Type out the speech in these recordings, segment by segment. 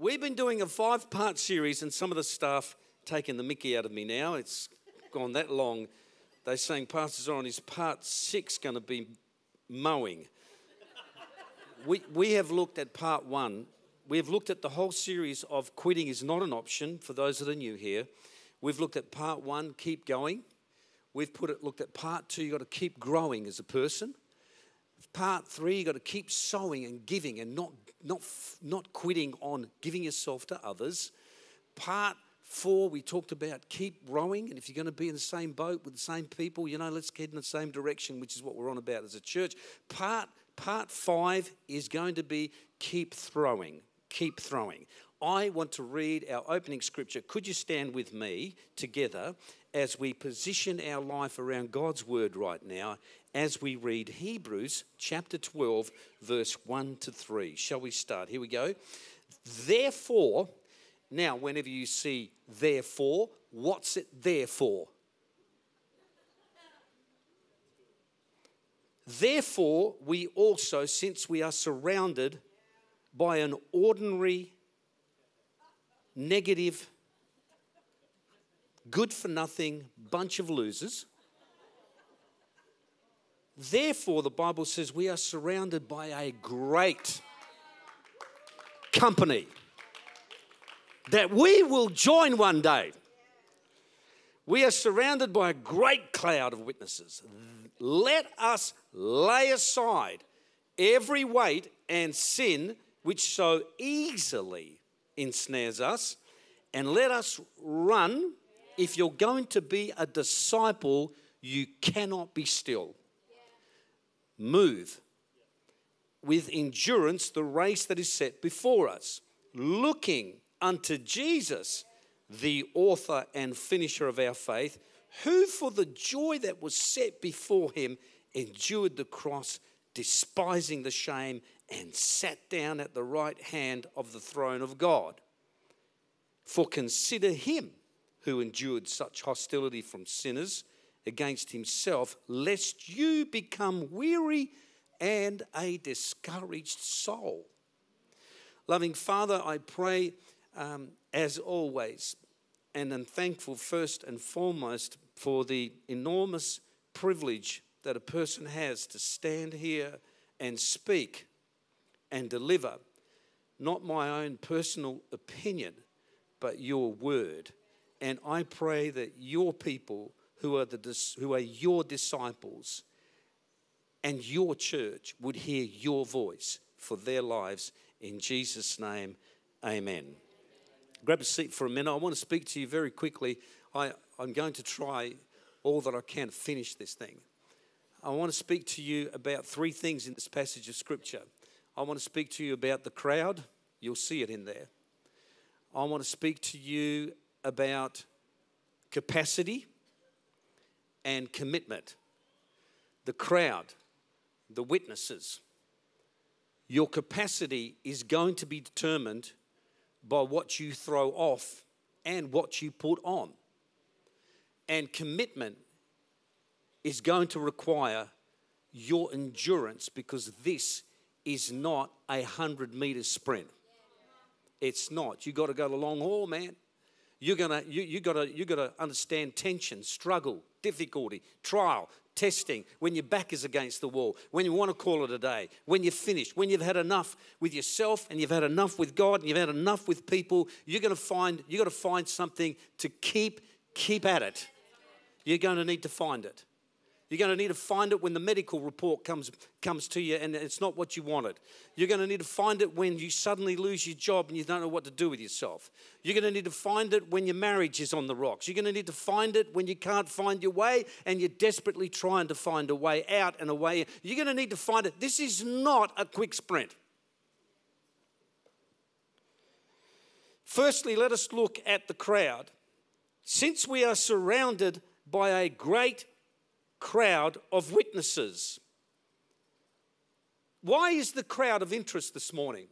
We've been doing a five part series, and some of the staff taking the mickey out of me now. It's gone that long. They're saying Pastor Zoran is part six going to be mowing. we, we have looked at part one. We have looked at the whole series of quitting is not an option for those that are new here. We've looked at part one, keep going. We've put it, looked at part two, you've got to keep growing as a person. Part three, you've got to keep sowing and giving and not, not, not quitting on giving yourself to others. Part four, we talked about keep rowing. And if you're going to be in the same boat with the same people, you know, let's head in the same direction, which is what we're on about as a church. Part, part five is going to be keep throwing. Keep throwing. I want to read our opening scripture. Could you stand with me together as we position our life around God's word right now as we read Hebrews chapter 12, verse 1 to 3. Shall we start? Here we go. Therefore, now, whenever you see therefore, what's it there for? Therefore, we also, since we are surrounded by an ordinary, negative, good for nothing bunch of losers. Therefore, the Bible says we are surrounded by a great company that we will join one day. We are surrounded by a great cloud of witnesses. Let us lay aside every weight and sin which so easily ensnares us, and let us run if you're going to be a disciple, you cannot be still. Move with endurance the race that is set before us, looking unto Jesus, the author and finisher of our faith, who for the joy that was set before him endured the cross, despising the shame, and sat down at the right hand of the throne of God. For consider him who endured such hostility from sinners against himself, lest you become weary and a discouraged soul. Loving Father, I pray um, as always, and am thankful first and foremost for the enormous privilege that a person has to stand here and speak and deliver not my own personal opinion, but your word. And I pray that your people who are, the, who are your disciples and your church would hear your voice for their lives. In Jesus' name, amen. Grab a seat for a minute. I want to speak to you very quickly. I, I'm going to try all that I can to finish this thing. I want to speak to you about three things in this passage of Scripture. I want to speak to you about the crowd, you'll see it in there. I want to speak to you about capacity and commitment. The crowd, the witnesses. Your capacity is going to be determined by what you throw off and what you put on. And commitment is going to require your endurance because this is not a 100 meter sprint. It's not. You got to go the long haul, man. You're gonna, you, you gotta, you gotta understand tension, struggle, difficulty, trial, testing, when your back is against the wall, when you want to call it a day, when you're finished, when you've had enough with yourself and you've had enough with God and you've had enough with people, you're to find you got to find something to keep keep at it. You're to need to find it. You're going to need to find it when the medical report comes, comes to you and it's not what you wanted. You're going to need to find it when you suddenly lose your job and you don't know what to do with yourself. You're going to need to find it when your marriage is on the rocks. You're going to need to find it when you can't find your way and you're desperately trying to find a way out and a way. You're going to need to find it. This is not a quick sprint. Firstly, let us look at the crowd. Since we are surrounded by a great crowd of witnesses. Why is the crowd of interest this morning?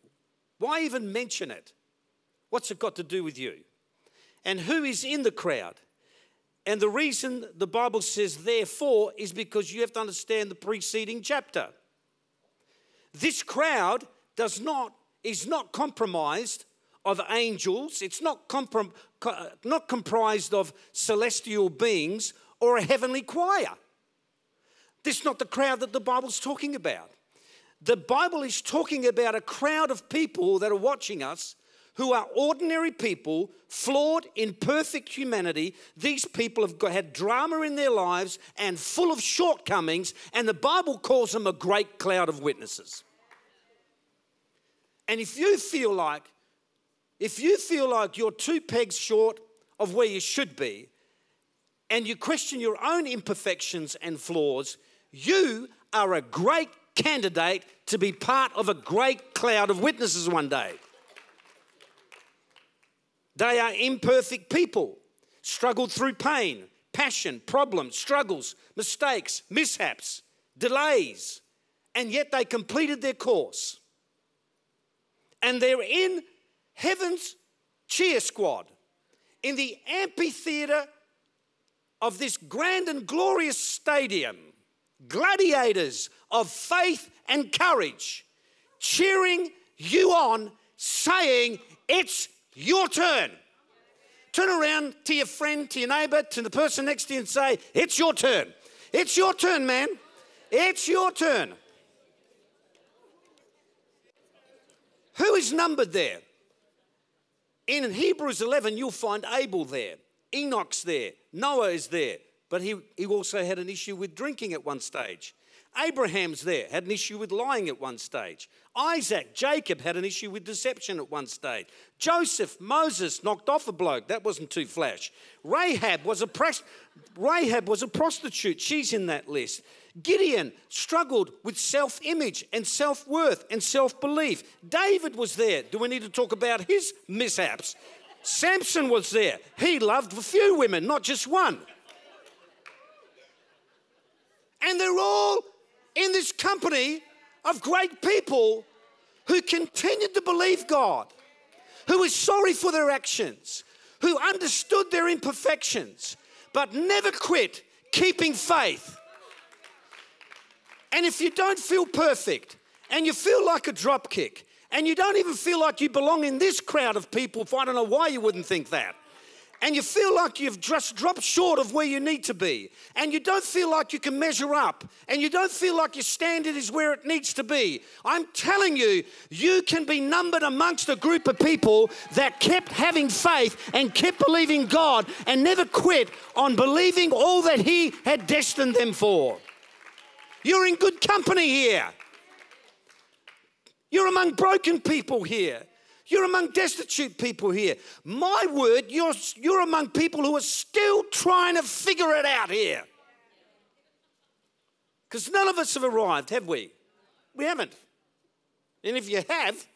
Why even mention it? What's it got to do with you? And who is in the crowd? And the reason the Bible says therefore is because you have to understand the preceding chapter. This crowd does not is not compromised of angels, it's not, comprom- not comprised of celestial beings or a heavenly choir. This is not the crowd that the Bible's talking about. The Bible is talking about a crowd of people that are watching us who are ordinary people, flawed, imperfect humanity. These people have had drama in their lives and full of shortcomings, and the Bible calls them a great cloud of witnesses. And if you feel like, if you feel like you're two pegs short of where you should be, and you question your own imperfections and flaws, you are a great candidate to be part of a great cloud of witnesses one day. They are imperfect people, struggled through pain, passion, problems, struggles, mistakes, mishaps, delays, and yet they completed their course. And they're in heaven's cheer squad, in the amphitheater of this grand and glorious stadium, gladiators of faith and courage, cheering you on, saying, It's your turn. Turn around to your friend, to your neighbor, to the person next to you and say, It's your turn. It's your turn, man. It's your turn. Who is numbered there? In Hebrews 11, you'll find Abel there, Enoch's there, Noah is there, but he, he also had an issue with drinking at one stage. Abraham's there, had an issue with lying at one stage. Isaac, Jacob had an issue with deception at one stage. Joseph, Moses knocked off a bloke. That wasn't too flash. Rahab was a pres- Rahab was a prostitute. She's in that list. Gideon struggled with self image and self worth and self belief. David was there. Do we need to talk about his mishaps? Samson was there. He loved a few women, not just one. And they're all in this company of great people who continued to believe God, who was sorry for their actions, who understood their imperfections, but never quit keeping faith. And if you don't feel perfect and you feel like a dropkick and you don't even feel like you belong in this crowd of people, I don't know why you wouldn't think that and you feel like you've just dropped short of where you need to be, and you don't feel like you can measure up, and you don't feel like your standard is where it needs to be, I'm telling you, you can be numbered amongst a group of people that kept having faith and kept believing God and never quit on believing all that He had destined them for. You're in good company here. You're among broken people here. You're among destitute people here. My word, you're, you're among people who are still trying to figure it out here. Because none of us have arrived, have we? We haven't. And if you have,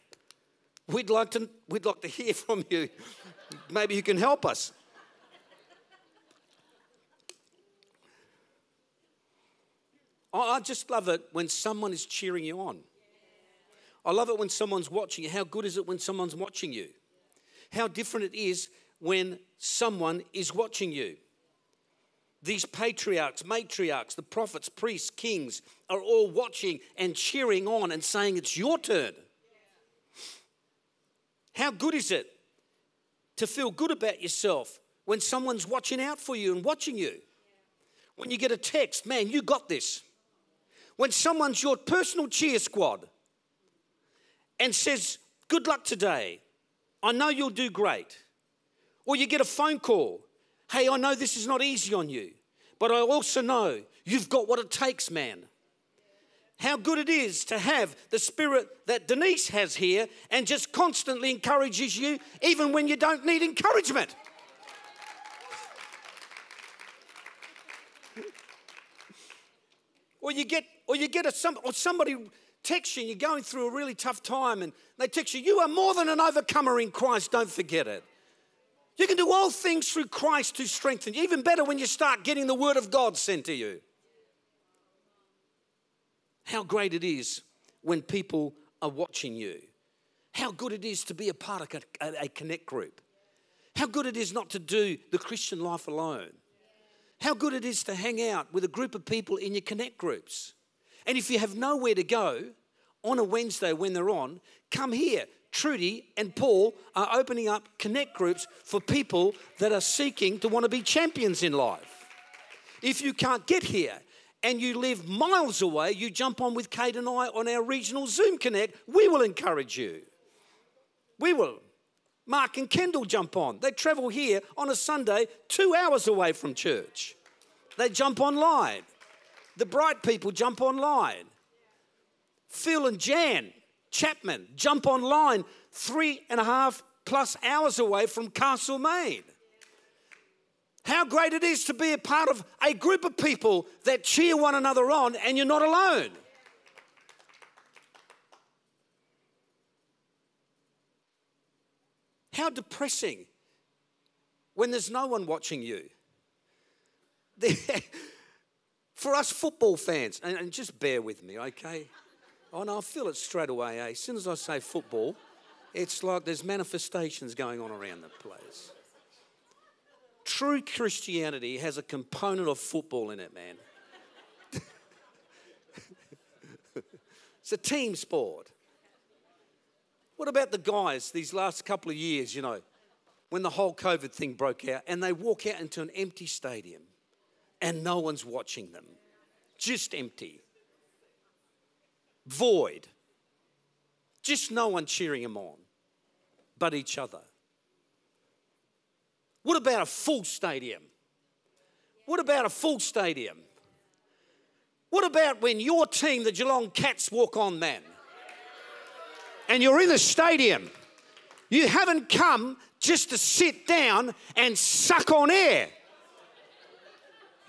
we'd like to, we'd like to hear from you. Maybe you can help us. I just love it when someone is cheering you on. I love it when someone's watching you. How good is it when someone's watching you? How different it is when someone is watching you. These patriarchs, matriarchs, the prophets, priests, kings are all watching and cheering on and saying, It's your turn. How good is it to feel good about yourself when someone's watching out for you and watching you? When you get a text, man, you got this. When someone's your personal cheer squad, and says, Good luck today. I know you'll do great. Or you get a phone call, Hey, I know this is not easy on you, but I also know you've got what it takes, man. How good it is to have the spirit that Denise has here and just constantly encourages you, even when you don't need encouragement. or you get, or you get a, or somebody text you, you're going through a really tough time and they text you, You are more than an overcomer in Christ, don't forget it. You can do all things through Christ who strengthens you. Even better when you start getting the Word of God sent to you. How great it is when people are watching you. How good it is to be a part of a, a connect group. How good it is not to do the Christian life alone. How good it is to hang out with a group of people in your connect groups. And if you have nowhere to go on a Wednesday when they're on, come here. Trudy and Paul are opening up connect groups for people that are seeking to want to be champions in life. If you can't get here and you live miles away, you jump on with Kate and I on our regional Zoom Connect. We will encourage you. We will. Mark and Kendall jump on. They travel here on a Sunday, two hours away from church. They jump online. The bright people jump online. Phil and Jan Chapman jump online three and a half plus hours away from Castlemaine. How great it is to be a part of a group of people that cheer one another on and you're not alone. How depressing when there's no one watching you. For us football fans, and just bear with me, okay? Oh, no, I feel it straight away. Eh? As soon as I say football, it's like there's manifestations going on around the place. True Christianity has a component of football in it, man. it's a team sport. What about the guys these last couple of years, you know, when the whole COVID thing broke out and they walk out into an empty stadium and no one's watching them? Just empty void. Just no one cheering them on, but each other. What about a full stadium? What about a full stadium? What about when your team, the Geelong Cats, walk on, man? And you're in the stadium. You haven't come just to sit down and suck on air.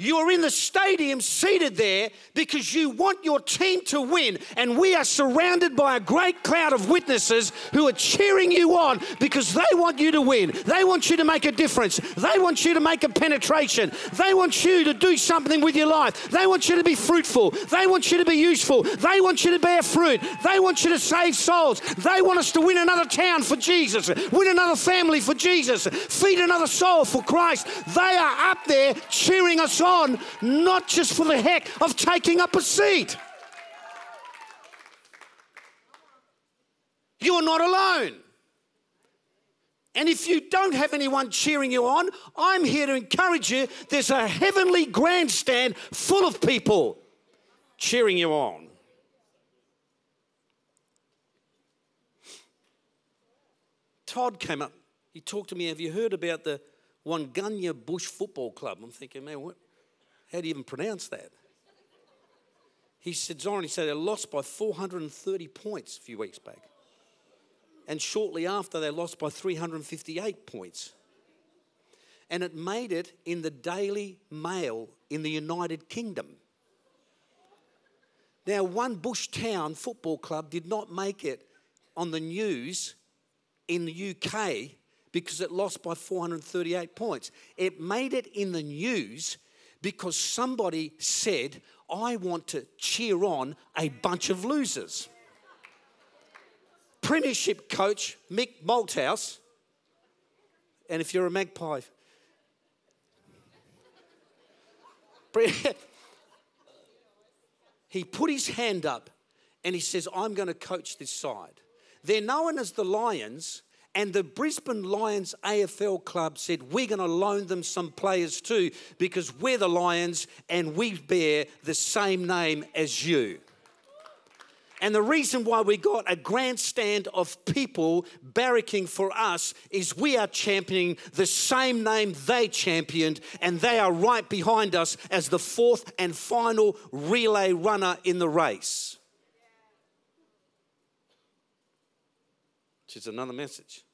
You're in the stadium seated there because you want your team to win. And we are surrounded by a great cloud of witnesses who are cheering you on because they want you to win. They want you to make a difference. They want you to make a penetration. They want you to do something with your life. They want you to be fruitful. They want you to be useful. They want you to bear fruit. They want you to save souls. They want us to win another town for Jesus, win another family for Jesus, feed another soul for Christ. They are up there cheering us on on, not just for the heck of taking up a seat. You are not alone. And if you don't have anyone cheering you on, I'm here to encourage you. There's a heavenly grandstand full of people cheering you on. Todd came up. He talked to me. Have you heard about the Wanganya Bush Football Club? I'm thinking, man, what, how do you even pronounce that? He said, Zoran, he said they lost by 430 points a few weeks back. And shortly after, they lost by 358 points. And it made it in the Daily Mail in the United Kingdom. Now, one Bush Town football club did not make it on the news in the UK because it lost by 438 points. It made it in the news because somebody said, I want to cheer on a bunch of losers. Premiership coach Mick Malthouse, and if you're a magpie, he put his hand up and he says, I'm going to coach this side. They're known as the Lions and the Brisbane Lions AFL club said, We're going to loan them some players too because we're the Lions and we bear the same name as you. And the reason why we got a grandstand of people barracking for us is we are championing the same name they championed, and they are right behind us as the fourth and final relay runner in the race. Which is another message.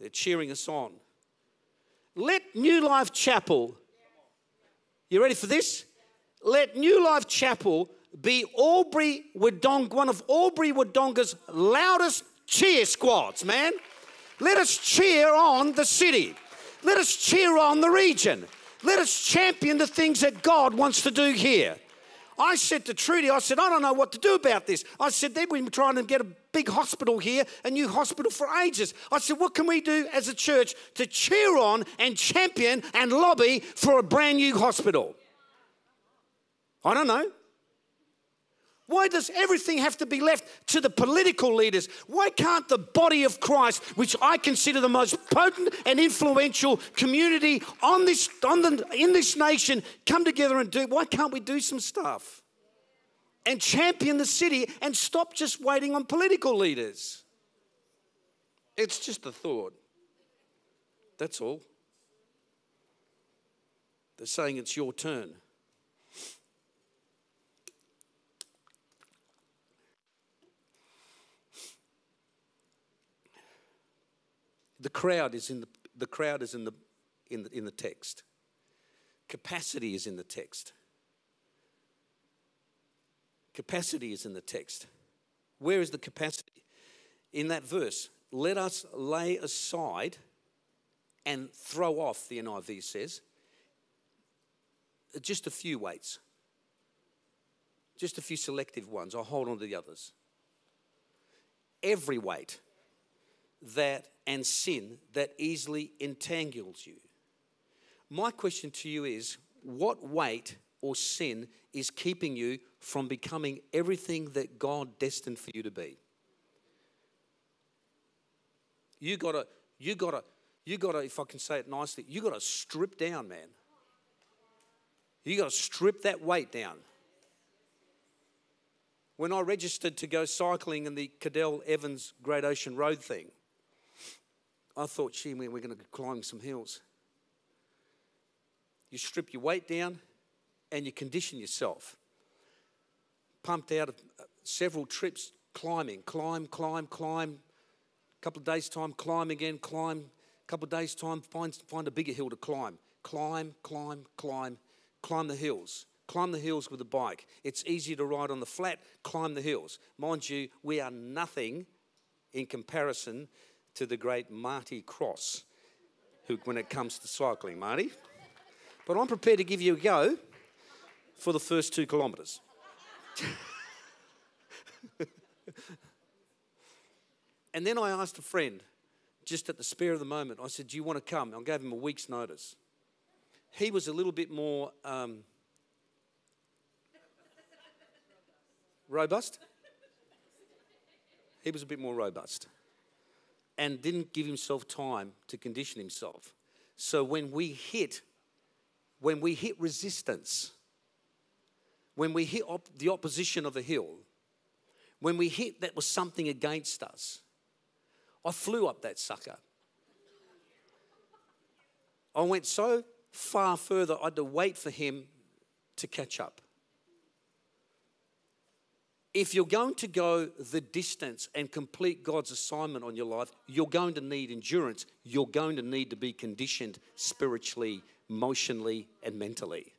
They're cheering us on. Let New Life Chapel, you ready for this? Let New Life Chapel be Albury Wodonga, one of Albury Wodonga's loudest cheer squads, man. Let us cheer on the city. Let us cheer on the region. Let us champion the things that God wants to do here. I said to Trudy, I said, I don't know what to do about this. I said, they've been trying to get a big hospital here, a new hospital for ages. I said, what can we do as a church to cheer on and champion and lobby for a brand new hospital? I don't know. Why does everything have to be left to the political leaders? Why can't the body of Christ, which I consider the most potent and influential community on this, on the, in this nation, come together and do? Why can't we do some stuff? And champion the city and stop just waiting on political leaders. It's just a thought. That's all. They're saying it's your turn. The crowd is in the, the crowd is in the, in the in the text. Capacity is in the text. Capacity is in the text. Where is the capacity? In that verse, let us lay aside and throw off, the NIV says, just a few weights, just a few selective ones. I'll hold on to the others. Every weight that and sin that easily entangles you. My question to you is what weight or sin is keeping you from becoming everything that God destined for you to be? You gotta, you gotta, you gotta, if I can say it nicely, you gotta strip down, man. You gotta strip that weight down. When I registered to go cycling in the Cadel Evans Great Ocean Road thing, I thought, gee, we're to climb some hills. You strip your weight down and you condition yourself. Pumped out of uh, several trips climbing, climb, climb, climb. A couple of days' time, climb again, climb. A couple of days' time, find, find a bigger hill to climb. Climb, climb, climb, climb the hills. Climb the hills with a bike. It's easier to ride on the flat, climb the hills. Mind you, we are nothing in comparison to the great Marty Cross who, when it comes to cycling, Marty. But I'm prepared to give you a go for the first two kilometres. and then I asked a friend, just at the spare of the moment, I said, Do you want to come? I gave him a week's notice. He was a little bit more um, robust. He was a bit more robust and didn't give himself time to condition himself. So when we hit, when we hit resistance, when we hit op- the opposition of a hill, when we hit that was something against us, I flew up that sucker. I went so far further, I had to wait for him to catch up if you're going to go the distance and complete God's assignment on your life, you're going to need endurance. You're going to need to be conditioned spiritually, emotionally, and mentally.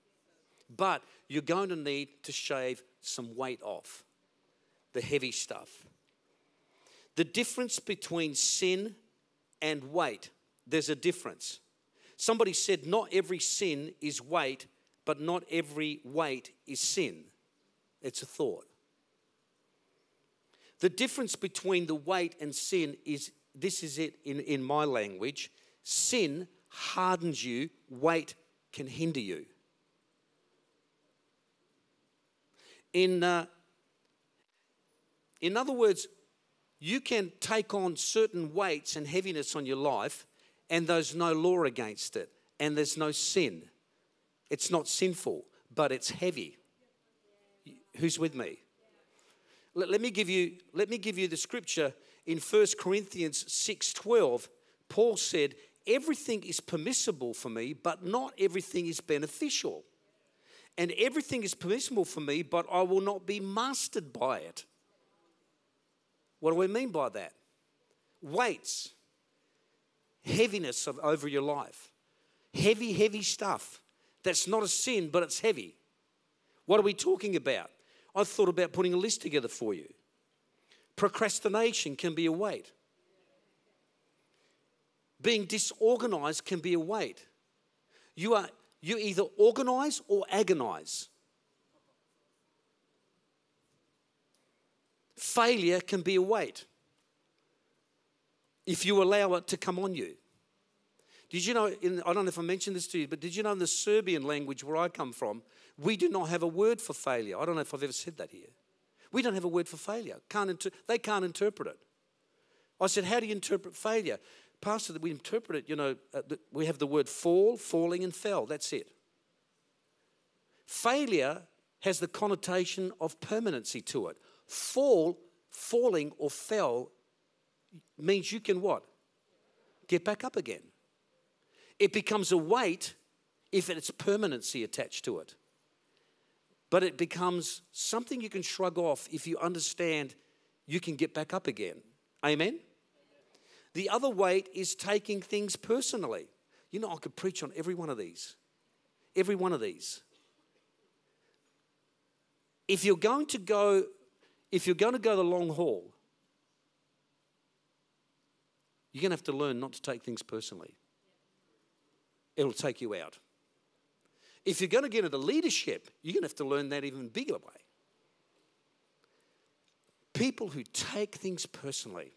But you're going to need to shave some weight off, the heavy stuff. The difference between sin and weight, there's a difference. Somebody said, Not every sin is weight, but not every weight is sin. It's a thought. The difference between the weight and sin is this is it in, in my language sin hardens you, weight can hinder you. In, uh, in other words, you can take on certain weights and heaviness on your life, and there's no law against it, and there's no sin. It's not sinful, but it's heavy. Who's with me? Let, let, me give you, let me give you the scripture in 1 Corinthians 6:12. Paul said, Everything is permissible for me, but not everything is beneficial. And everything is permissible for me, but I will not be mastered by it. What do we mean by that? Weights, heaviness of, over your life, heavy, heavy stuff. That's not a sin, but it's heavy. What are we talking about? I've thought about putting a list together for you. Procrastination can be a weight. Being disorganized can be a weight. You are you either organize or agonize. Failure can be a weight if you allow it to come on you. Did you know, in, I don't know if I mentioned this to you, but did you know in the Serbian language where I come from, we do not have a word for failure. I don't know if I've ever said that here. We don't have a word for failure. Can't inter- they can't interpret it. I said, How do you interpret failure? Pastor, that we interpret it, you know, uh, we have the word fall, falling, and fell. That's it. Failure has the connotation of permanency to it. Fall, falling, or fell means you can what? Get back up again. It becomes a weight if it's permanency attached to it. But it becomes something you can shrug off if you understand you can get back up again. Amen? The other weight is taking things personally. You know, I could preach on every one of these. Every one of these. If you're going to go, if you're going to go the long haul, you're going to have to learn not to take things personally. It'll take you out. If you're going to get into leadership, you're going to have to learn that even bigger way. People who take things personally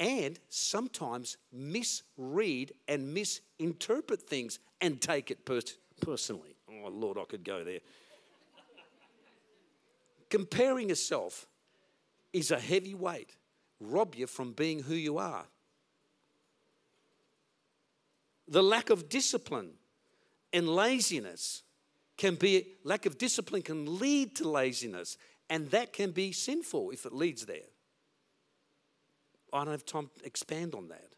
and sometimes misread and misinterpret things and take it pers- personally. Oh, Lord, I could go there. Comparing yourself is a heavy weight, rob you from being who you are. The lack of discipline and laziness can be, lack of discipline can lead to laziness, and that can be sinful if it leads there. I don't have time to expand on that.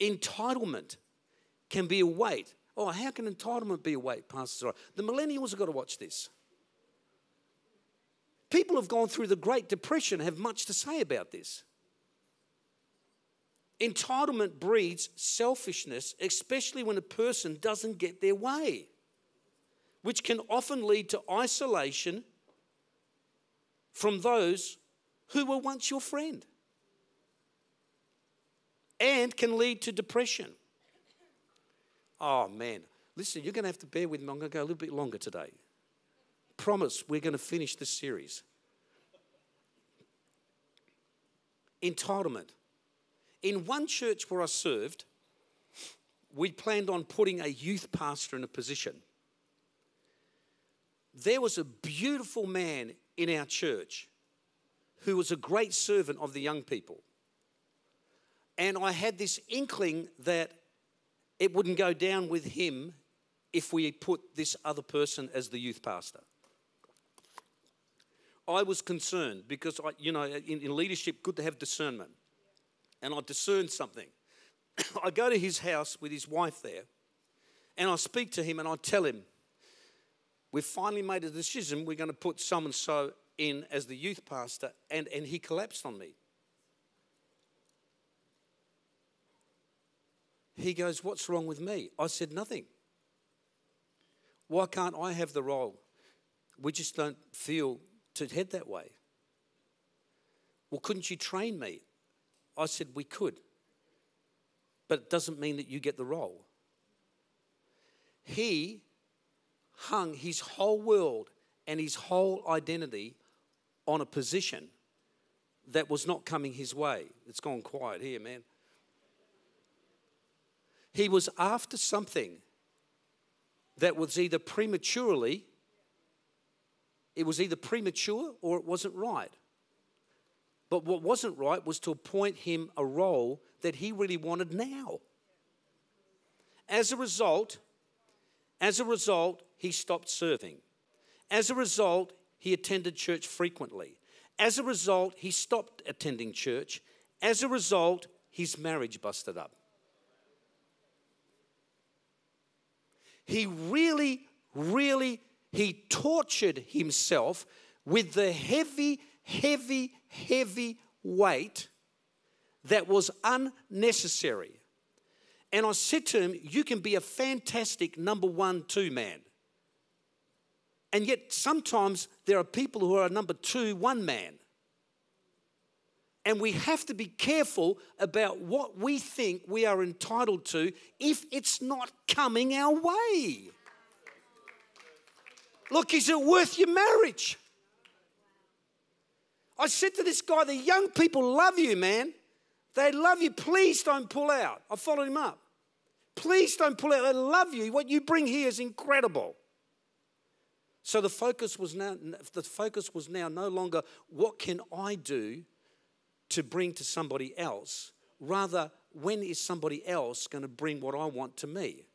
Entitlement can be a weight. Oh, how can entitlement be a weight, Pastor? The millennials have got to watch this. People have gone through the Great Depression, have much to say about this. Entitlement breeds selfishness, especially when a person doesn't get their way, which can often lead to isolation from those who were once your friend and can lead to depression. Oh man, listen, you're going to have to bear with me. I'm going to go a little bit longer today. Promise we're going to finish this series. Entitlement. In one church where I served, we planned on putting a youth pastor in a position. There was a beautiful man in our church who was a great servant of the young people. And I had this inkling that it wouldn't go down with him if we put this other person as the youth pastor. I was concerned because, I, you know, in, in leadership, good to have discernment. And I discerned something. I go to his house with his wife there, and I speak to him and I tell him, We've finally made a decision, we're going to put so and so in as the youth pastor. And, and he collapsed on me. He goes, What's wrong with me? I said, Nothing. Why can't I have the role? We just don't feel to head that way. Well, couldn't you train me? I said, We could. But it doesn't mean that you get the role. He hung his whole world and his whole identity on a position that was not coming his way. It's gone quiet here, man. He was after something that was either prematurely, it was either premature or it wasn't right. But what wasn't right was to appoint him a role that he really wanted now. As a result, as a result, he stopped serving. As a result, he attended church frequently. As a result, he stopped attending church. As a result, his marriage busted up. He really, really, he tortured himself with the heavy, heavy, heavy weight that was unnecessary. And I said to him, You can be a fantastic number one, two man. And yet, sometimes there are people who are a number two, one man. And we have to be careful about what we think we are entitled to if it's not coming our way. Look, is it worth your marriage? I said to this guy, the young people love you, man. They love you. Please don't pull out. I followed him up. Please don't pull out. They love you. What you bring here is incredible. So the focus was now the focus was now no longer what can I do to bring to somebody else, rather when is somebody else going to bring what I want to me?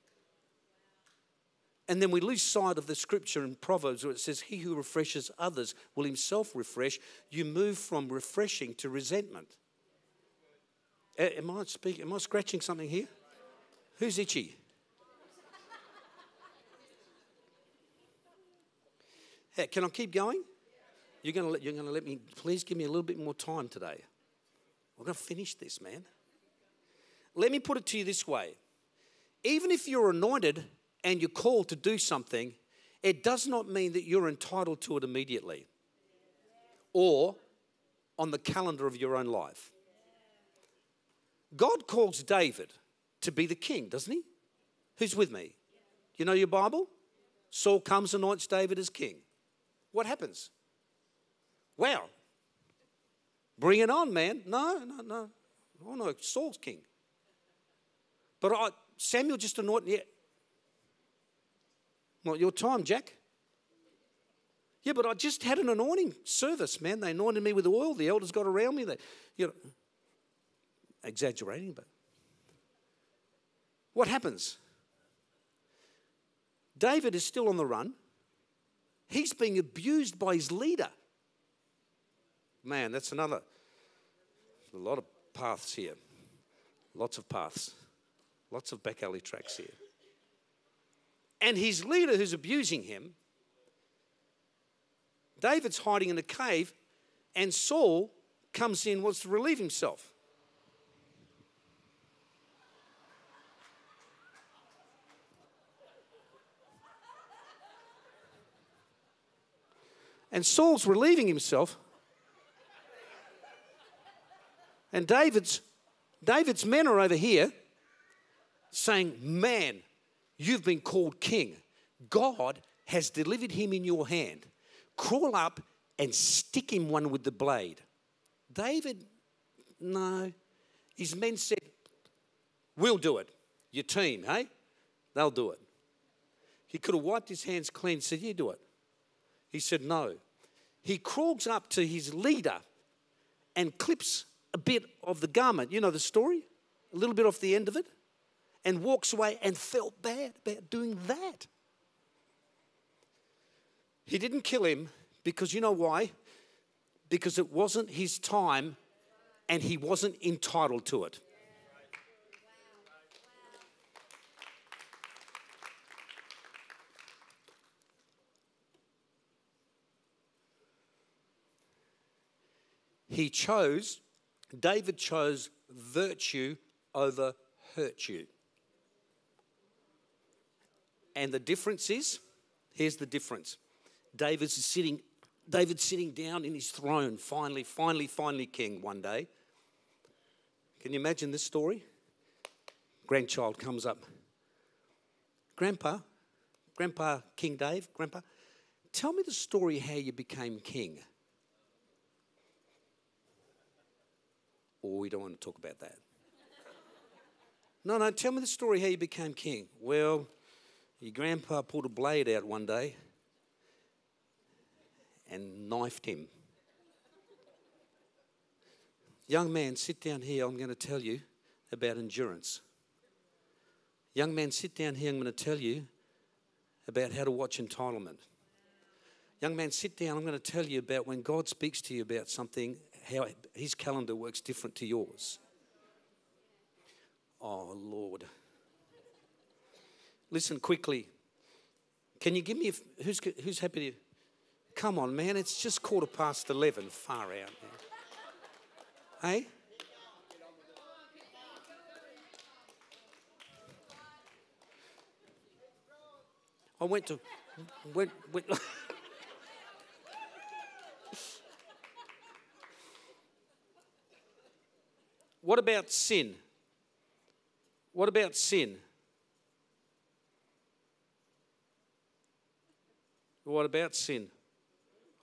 And then we lose sight of the scripture in Proverbs where it says, He who refreshes others will himself refresh. You move from refreshing to resentment. Am I speaking? Am I scratching something here? Who's itchy? Hey, can I keep going? You're going, to let, you're going to let me, please give me a little bit more time today. We're going to finish this, man. Let me put it to you this way even if you're anointed and you're called to do something, it does not mean that you're entitled to it immediately or on the calendar of your own life. God calls David to be the king, doesn't he? Who's with me? You know your Bible? Saul comes, and anoints David as king. What happens? Wow. Bring it on, man. No, no, no. Oh no, Saul's king. But I, Samuel just anointed. Yeah. Not your time, Jack. Yeah, but I just had an anointing service, man. They anointed me with oil. The elders got around me. They, you know, exaggerating, but what happens? David is still on the run. He's being abused by his leader. Man, that's another. A lot of paths here. Lots of paths. Lots of back alley tracks here. And his leader who's abusing him, David's hiding in a cave, and Saul comes in, wants to relieve himself. And Saul's relieving himself. And David's, David's men are over here saying, Man, you've been called king. God has delivered him in your hand. Crawl up and stick him one with the blade. David, no. His men said, We'll do it. Your team, hey? They'll do it. He could have wiped his hands clean said, You do it. He said, No. He crawls up to his leader and clips a bit of the garment. You know the story? A little bit off the end of it. And walks away and felt bad about doing that. He didn't kill him because you know why? Because it wasn't his time and he wasn't entitled to it. He chose, David chose virtue over you. And the difference is, here's the difference. David's sitting, David's sitting down in his throne, finally, finally, finally king one day. Can you imagine this story? Grandchild comes up. Grandpa, Grandpa King Dave, Grandpa, tell me the story how you became king. Or we don't want to talk about that. No, no, tell me the story how you became king. Well, your grandpa pulled a blade out one day and knifed him. Young man, sit down here. I'm going to tell you about endurance. Young man, sit down here. I'm going to tell you about how to watch entitlement. Young man, sit down. I'm going to tell you about when God speaks to you about something, how his calendar works different to yours. Oh, Lord. Listen quickly. Can you give me, a, who's, who's happy to? Come on, man, it's just quarter past 11. Far out, man. Hey? I went to, went, went What about sin? What about sin? What about sin?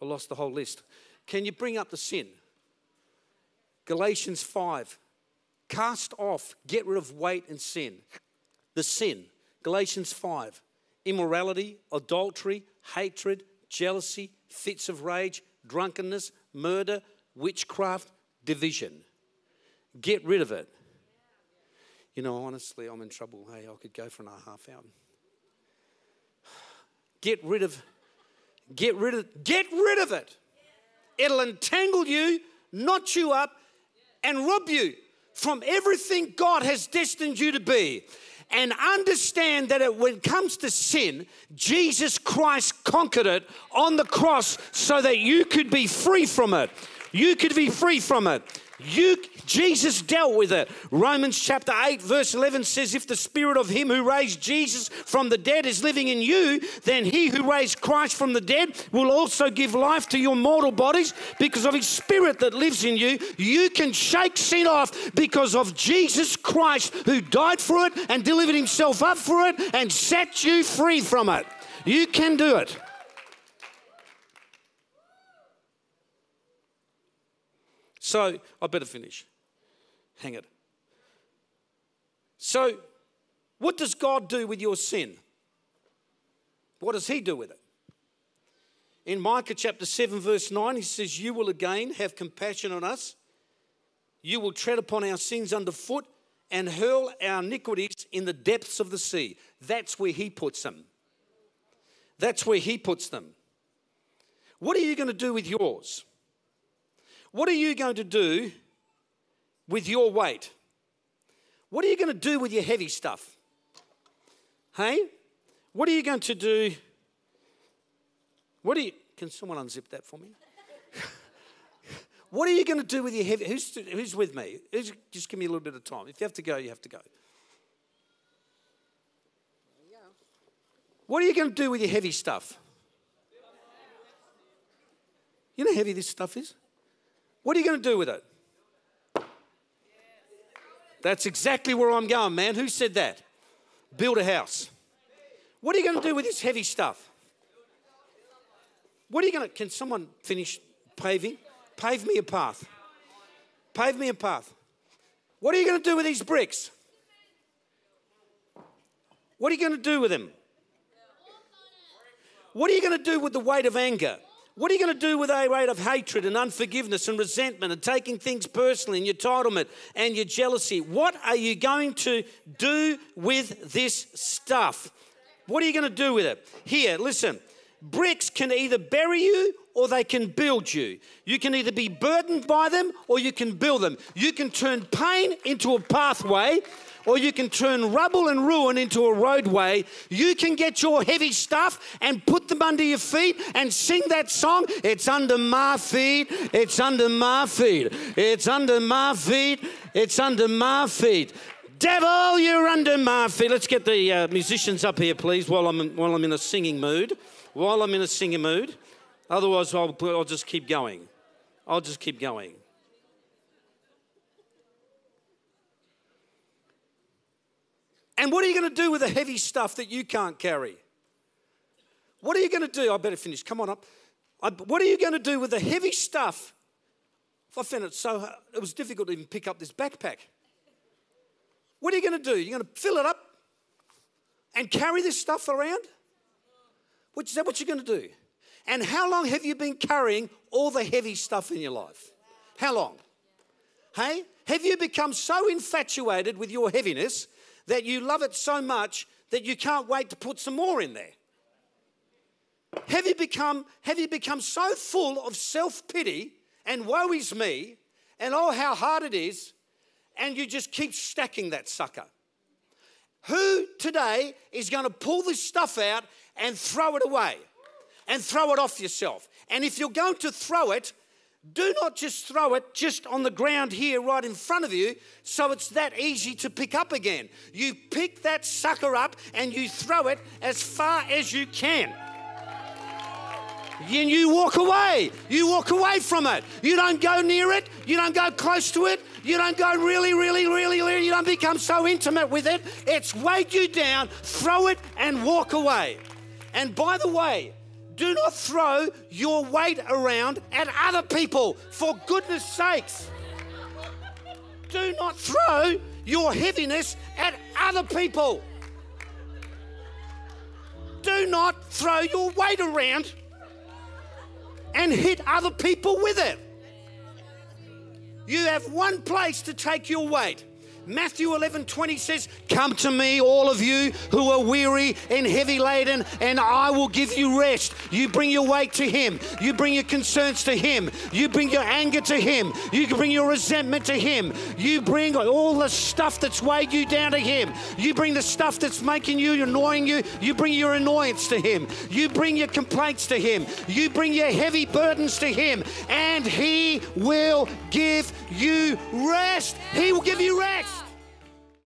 I lost the whole list. Can you bring up the sin? Galatians 5. Cast off, get rid of weight and sin. The sin. Galatians 5. Immorality, adultery, hatred, jealousy, fits of rage, drunkenness, murder, witchcraft, division. Get rid of it. You know, honestly, I'm in trouble. Hey, I could go for another half hour. Get rid of, get rid of, get rid of it. It'll entangle you, knot you up, and rob you from everything God has destined you to be. And understand that it, when it comes to sin, Jesus Christ conquered it on the cross so that you could be free from it. You could be free from it. You, Jesus dealt with it. Romans chapter 8, verse 11 says, If the spirit of him who raised Jesus from the dead is living in you, then he who raised Christ from the dead will also give life to your mortal bodies because of his spirit that lives in you. You can shake sin off because of Jesus Christ who died for it and delivered himself up for it and set you free from it. You can do it. So I better finish. Hang it. So, what does God do with your sin? What does He do with it? In Micah chapter 7, verse 9, He says, You will again have compassion on us. You will tread upon our sins underfoot and hurl our iniquities in the depths of the sea. That's where He puts them. That's where He puts them. What are you going to do with yours? What are you going to do with your weight? What are you going to do with your heavy stuff? Hey? What are you going to do? What are you. Can someone unzip that for me? what are you going to do with your heavy. Who's, who's with me? Who's, just give me a little bit of time. If you have to go, you have to go. What are you going to do with your heavy stuff? You know how heavy this stuff is? What are you going to do with it? That's exactly where I'm going, man. Who said that? Build a house. What are you going to do with this heavy stuff? What are you going to, can someone finish paving? Pave me a path. Pave me a path. What are you going to do with these bricks? What are you going to do with them? What are you going to do with the weight of anger? What are you going to do with a rate of hatred and unforgiveness and resentment and taking things personally and your entitlement and your jealousy? What are you going to do with this stuff? What are you going to do with it? Here, listen. Bricks can either bury you or they can build you. You can either be burdened by them or you can build them. You can turn pain into a pathway or you can turn rubble and ruin into a roadway. You can get your heavy stuff and put them under your feet and sing that song. It's under my feet. It's under my feet. It's under my feet. It's under my feet. Devil, you're under my feet. Let's get the uh, musicians up here, please, while I'm, while I'm in a singing mood. While I'm in a singing mood. Otherwise, I'll, I'll just keep going. I'll just keep going. And what are you going to do with the heavy stuff that you can't carry? What are you going to do? I better finish. Come on up. I, what are you going to do with the heavy stuff? I found it so it was difficult to even pick up this backpack. What are you going to do? You're going to fill it up and carry this stuff around? Which is that what you're going to do? And how long have you been carrying all the heavy stuff in your life? How long? Hey, have you become so infatuated with your heaviness that you love it so much that you can't wait to put some more in there? Have you become, have you become so full of self pity and woe is me and oh, how hard it is, and you just keep stacking that sucker? Who today is going to pull this stuff out and throw it away and throw it off yourself? And if you're going to throw it, do not just throw it just on the ground here right in front of you so it's that easy to pick up again. You pick that sucker up and you throw it as far as you can. And you walk away. You walk away from it. You don't go near it. You don't go close to it. You don't go really, really, really, really. You don't become so intimate with it. It's weighed you down. Throw it and walk away. And by the way, do not throw your weight around at other people, for goodness sakes. Do not throw your heaviness at other people. Do not throw your weight around and hit other people with it. You have one place to take your weight. Matthew 11 20 says, Come to me, all of you who are weary and heavy laden, and I will give you rest. You bring your weight to Him. You bring your concerns to Him. You bring your anger to Him. You bring your resentment to Him. You bring all the stuff that's weighed you down to Him. You bring the stuff that's making you, annoying you. You bring your annoyance to Him. You bring your complaints to Him. You bring your heavy burdens to Him, and He will give you rest. He will give you rest.